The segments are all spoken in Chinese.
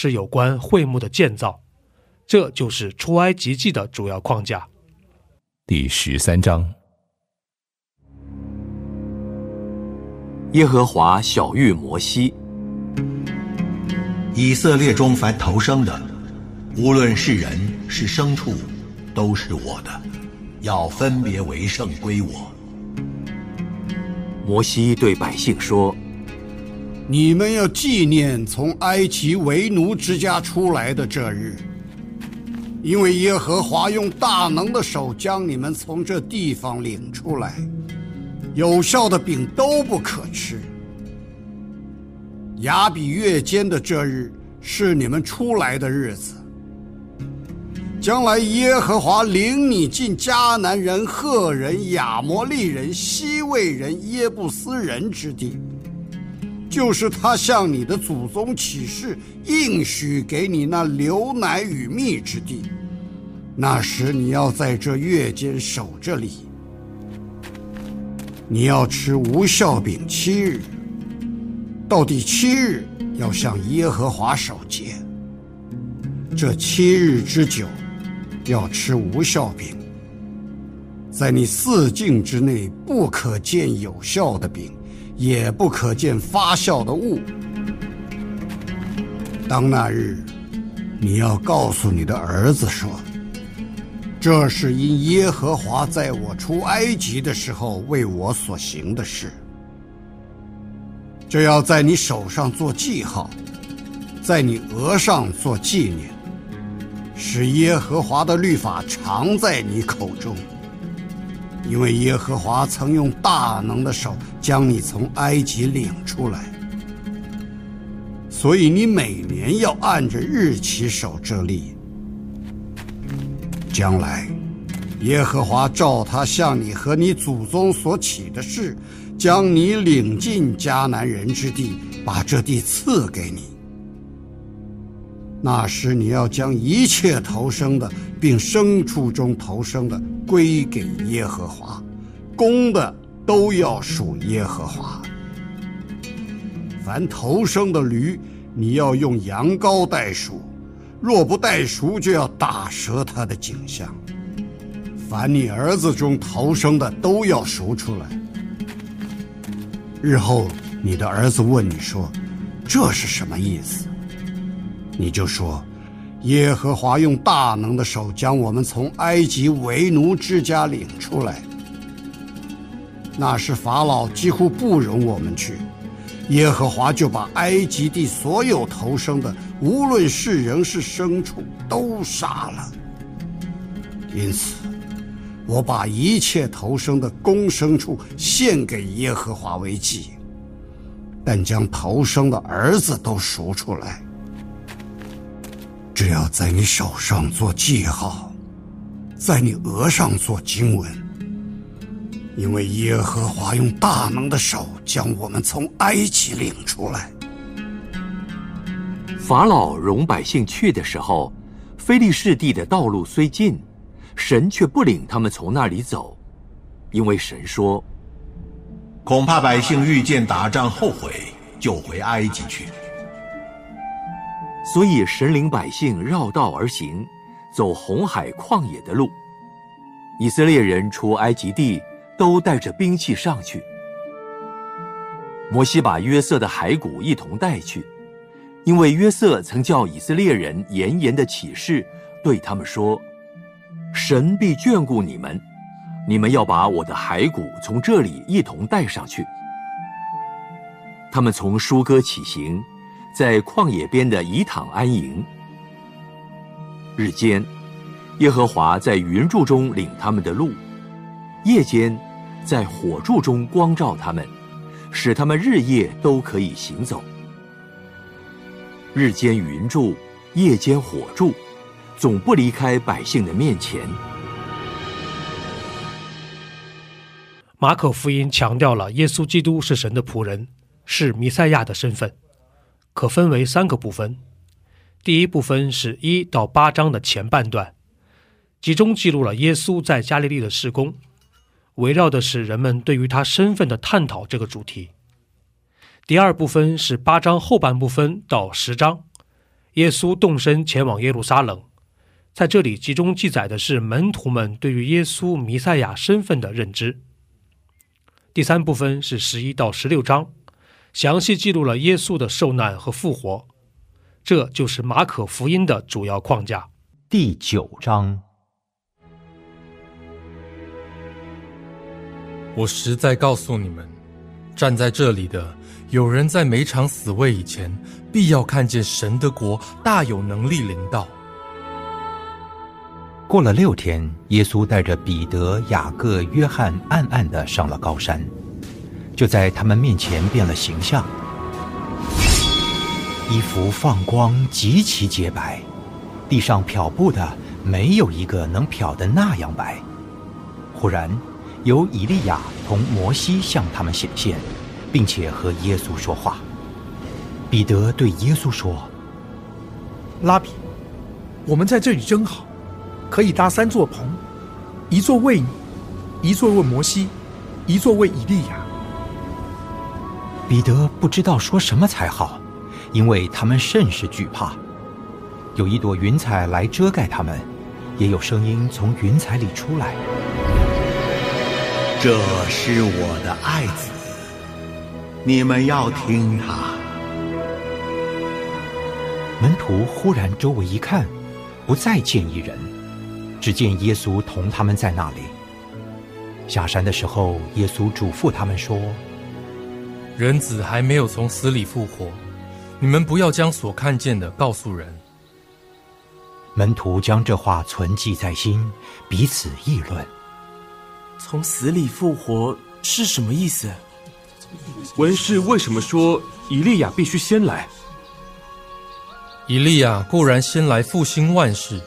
是有关会幕的建造，这就是出埃及记的主要框架。第十三章，耶和华小谕摩西：以色列中凡投生的，无论是人是牲畜，都是我的，要分别为圣归我。摩西对百姓说。你们要纪念从埃及为奴之家出来的这日，因为耶和华用大能的手将你们从这地方领出来，有效的饼都不可吃。亚比月间的这日是你们出来的日子。将来耶和华领你进迦南人、赫人、亚摩利人、西魏人、耶布斯人之地。就是他向你的祖宗起誓，应许给你那流奶与蜜之地。那时你要在这月间守这里，你要吃无效饼七日，到第七日要向耶和华守节。这七日之久，要吃无效饼，在你四境之内不可见有效的饼。也不可见发酵的物。当那日，你要告诉你的儿子说：“这是因耶和华在我出埃及的时候为我所行的事。”这要在你手上做记号，在你额上做纪念，使耶和华的律法常在你口中。因为耶和华曾用大能的手将你从埃及领出来，所以你每年要按着日期守这例。将来，耶和华照他向你和你祖宗所起的誓，将你领进迦南人之地，把这地赐给你。那时你要将一切投生的，并牲畜中投生的归给耶和华，公的都要属耶和华。凡投生的驴，你要用羊羔代赎；若不代赎，就要打折它的颈项。凡你儿子中投生的，都要赎出来。日后你的儿子问你说：“这是什么意思？”你就说，耶和华用大能的手将我们从埃及为奴之家领出来。那时法老几乎不容我们去，耶和华就把埃及地所有投生的，无论是人是牲畜，都杀了。因此，我把一切投生的公牲畜献给耶和华为祭，但将投生的儿子都赎出来。只要在你手上做记号，在你额上做经文，因为耶和华用大能的手将我们从埃及领出来。法老容百姓去的时候，非利士地的道路虽近，神却不领他们从那里走，因为神说：“恐怕百姓遇见打仗后悔，就回埃及去。”所以神领百姓绕道而行，走红海旷野的路。以色列人出埃及地，都带着兵器上去。摩西把约瑟的骸骨一同带去，因为约瑟曾叫以色列人严严的启示，对他们说：“神必眷顾你们，你们要把我的骸骨从这里一同带上去。”他们从舒歌起行，在旷野边的以躺安营。日间，耶和华在云柱中领他们的路；夜间，在火柱中光照他们，使他们日夜都可以行走。日间云柱，夜间火柱，总不离开百姓的面前。马可福音强调了耶稣基督是神的仆人，是弥赛亚的身份，可分为三个部分。第一部分是一到八章的前半段，集中记录了耶稣在加利利的事工，围绕的是人们对于他身份的探讨这个主题。第二部分是八章后半部分到十章，耶稣动身前往耶路撒冷，在这里集中记载的是门徒们对于耶稣弥赛亚身份的认知。第三部分是十一到十六章，详细记录了耶稣的受难和复活，这就是马可福音的主要框架。第九章，我实在告诉你们，站在这里的。有人在每场死位以前，必要看见神的国大有能力临到。过了六天，耶稣带着彼得、雅各、约翰暗暗的上了高山，就在他们面前变了形象，衣服放光，极其洁白，地上漂布的没有一个能漂的那样白。忽然，有以利亚同摩西向他们显现。并且和耶稣说话。彼得对耶稣说：“拉比，我们在这里真好，可以搭三座棚，一座为你，一座为摩西，一座为以利亚。”彼得不知道说什么才好，因为他们甚是惧怕。有一朵云彩来遮盖他们，也有声音从云彩里出来：“这是我的爱子。”你们要听他。门徒忽然周围一看，不再见一人，只见耶稣同他们在那里。下山的时候，耶稣嘱咐他们说：“人子还没有从死里复活，你们不要将所看见的告诉人。”门徒将这话存记在心，彼此议论：“从死里复活是什么意思？”文士为什么说以利亚必须先来？以利亚固然先来复兴万事，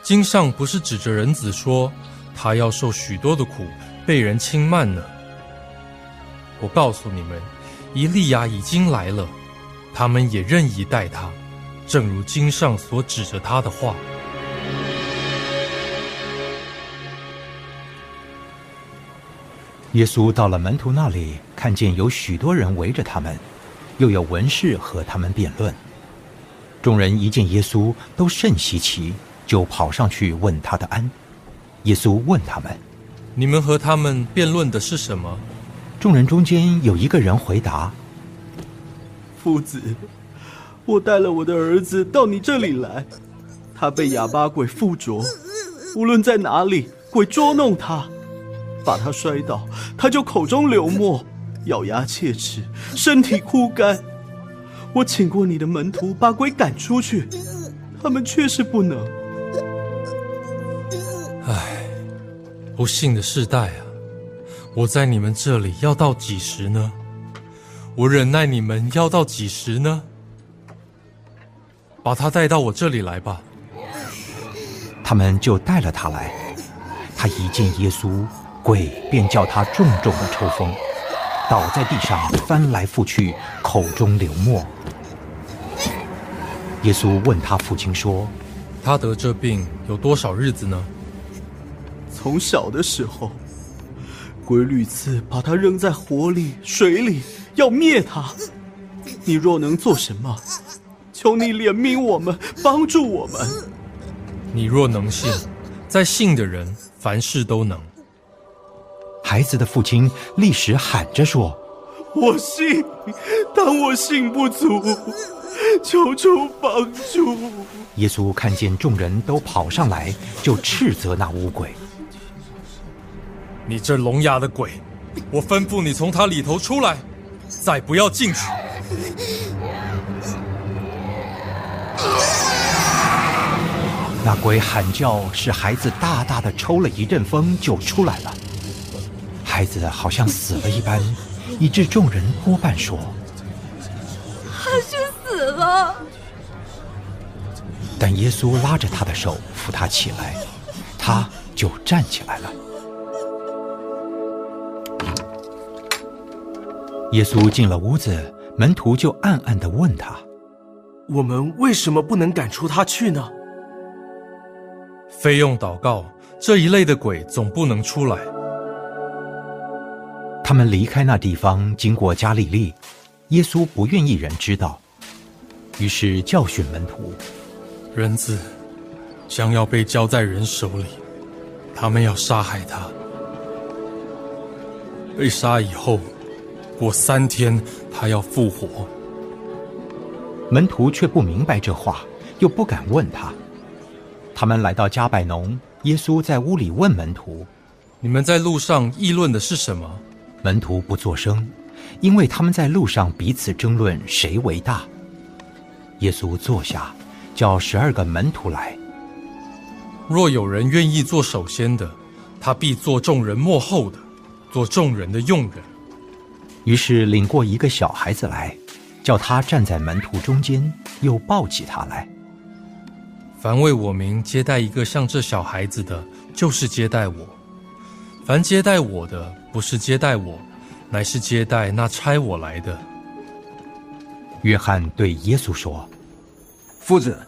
经上不是指着人子说他要受许多的苦，被人轻慢呢？我告诉你们，以利亚已经来了，他们也任意待他，正如经上所指着他的话。耶稣到了门徒那里，看见有许多人围着他们，又有文士和他们辩论。众人一见耶稣，都甚稀奇，就跑上去问他的安。耶稣问他们：“你们和他们辩论的是什么？”众人中间有一个人回答：“夫子，我带了我的儿子到你这里来，他被哑巴鬼附着，无论在哪里，鬼捉弄他。”把他摔倒，他就口中流沫，咬牙切齿，身体枯干。我请过你的门徒把鬼赶出去，他们却是不能。唉，不幸的世代啊！我在你们这里要到几时呢？我忍耐你们要到几时呢？把他带到我这里来吧。他们就带了他来。他一见耶稣。鬼便叫他重重的抽风，倒在地上翻来覆去，口中流沫。耶稣问他父亲说：“他得这病有多少日子呢？”从小的时候，鬼屡次把他扔在火里、水里，要灭他。你若能做什么，求你怜悯我们，帮助我们。你若能信，在信的人凡事都能。孩子的父亲立时喊着说：“我信，但我信不足，求求帮助！耶稣看见众人都跑上来，就斥责那乌鬼：“你这聋哑的鬼，我吩咐你从他里头出来，再不要进去！”那鬼喊叫，使孩子大大的抽了一阵风，就出来了。孩子好像死了一般，以致众人多半说：“他是死了。”但耶稣拉着他的手，扶他起来，他就站起来了。耶稣进了屋子，门徒就暗暗的问他：“我们为什么不能赶出他去呢？”非用祷告，这一类的鬼总不能出来。他们离开那地方，经过加利利，耶稣不愿意人知道，于是教训门徒：人子将要被交在人手里，他们要杀害他。被杀以后，过三天他要复活。门徒却不明白这话，又不敢问他。他们来到加百农，耶稣在屋里问门徒：“你们在路上议论的是什么？”门徒不作声，因为他们在路上彼此争论谁为大。耶稣坐下，叫十二个门徒来。若有人愿意做首先的，他必做众人幕后的，做众人的用人。于是领过一个小孩子来，叫他站在门徒中间，又抱起他来。凡为我名接待一个像这小孩子的，就是接待我；凡接待我的，不是接待我，乃是接待那差我来的。约翰对耶稣说：“夫子，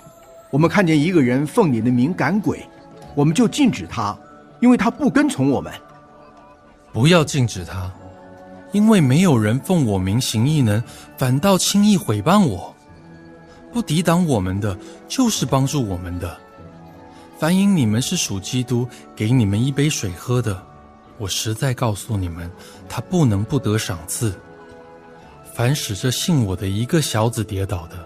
我们看见一个人奉你的名赶鬼，我们就禁止他，因为他不跟从我们。不要禁止他，因为没有人奉我名行异能，反倒轻易毁谤我。”不抵挡我们的，就是帮助我们的。凡因你们是属基督，给你们一杯水喝的，我实在告诉你们，他不能不得赏赐。凡使这信我的一个小子跌倒的，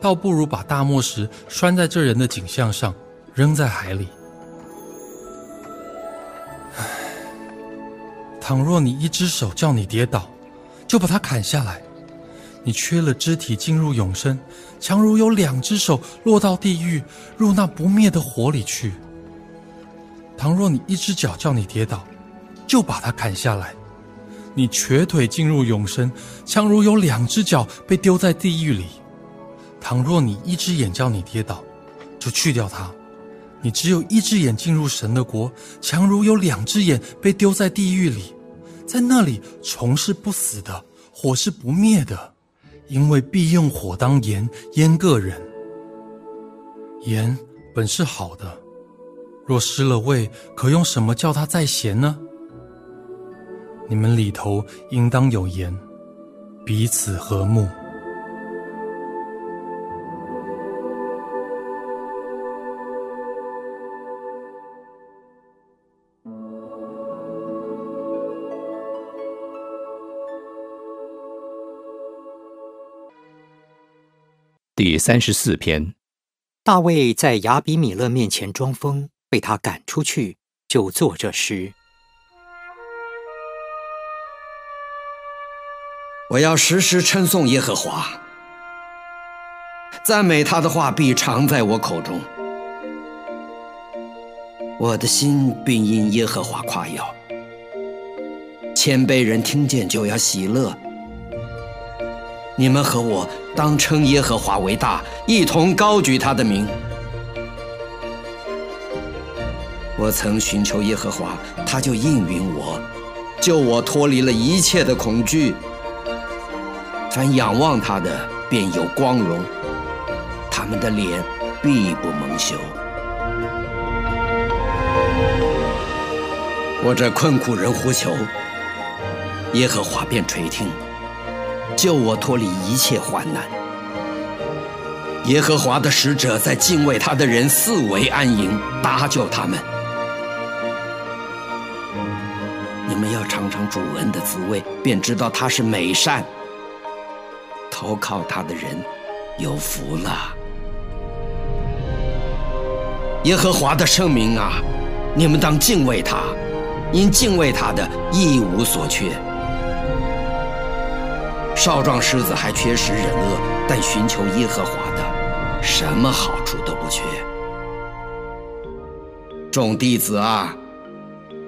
倒不如把大磨石拴在这人的颈项上，扔在海里。倘若你一只手叫你跌倒，就把它砍下来。你缺了肢体进入永生，强如有两只手落到地狱，入那不灭的火里去。倘若你一只脚叫你跌倒，就把它砍下来。你瘸腿进入永生，强如有两只脚被丢在地狱里。倘若你一只眼叫你跌倒，就去掉它。你只有一只眼进入神的国，强如有两只眼被丢在地狱里，在那里虫是不死的，火是不灭的。因为必用火当盐腌个人，盐本是好的，若失了味，可用什么叫它再咸呢？你们里头应当有盐，彼此和睦。第三十四篇，大卫在亚比米勒面前装疯，被他赶出去，就作这诗：我要时时称颂耶和华，赞美他的话必常在我口中。我的心并因耶和华夸耀，谦卑人听见就要喜乐。你们和我当称耶和华为大，一同高举他的名。我曾寻求耶和华，他就应允我，救我脱离了一切的恐惧。凡仰望他的，便有光荣；他们的脸必不蒙羞。我这困苦人呼求，耶和华便垂听。救我脱离一切患难。耶和华的使者在敬畏他的人四围安营，搭救他们。你们要尝尝主恩的滋味，便知道他是美善。投靠他的人有福了。耶和华的圣名啊，你们当敬畏他，因敬畏他的一无所缺。少壮狮子还缺食忍饿，但寻求耶和华的，什么好处都不缺。众弟子啊，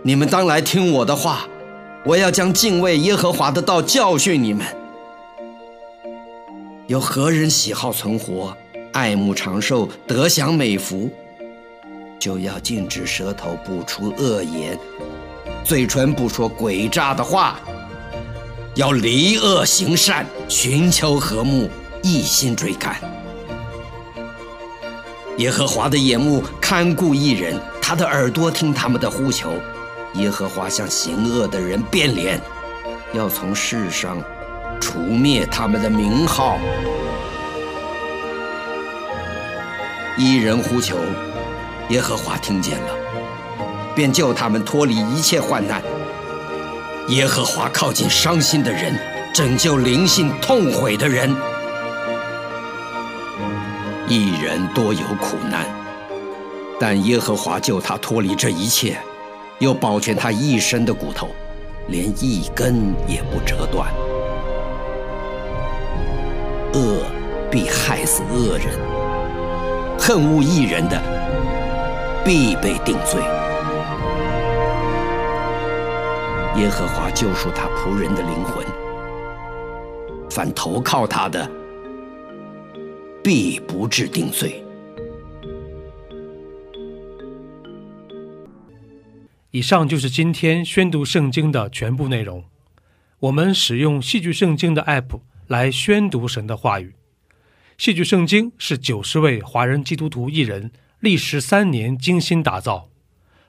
你们当来听我的话，我要将敬畏耶和华的道教训你们。有何人喜好存活，爱慕长寿，得享美福？就要禁止舌头不出恶言，嘴唇不说诡诈的话。要离恶行善，寻求和睦，一心追赶。耶和华的眼目看顾一人，他的耳朵听他们的呼求。耶和华向行恶的人变脸，要从世上除灭他们的名号。一人呼求，耶和华听见了，便救他们脱离一切患难。耶和华靠近伤心的人，拯救灵性痛悔的人。一人多有苦难，但耶和华救他脱离这一切，又保全他一身的骨头，连一根也不折断。恶必害死恶人，恨恶一人的，必被定罪。耶和华救赎他仆人的灵魂，凡投靠他的，必不致定罪。以上就是今天宣读圣经的全部内容。我们使用戏剧圣经的 App 来宣读神的话语。戏剧圣经是九十位华人基督徒艺人历时三年精心打造。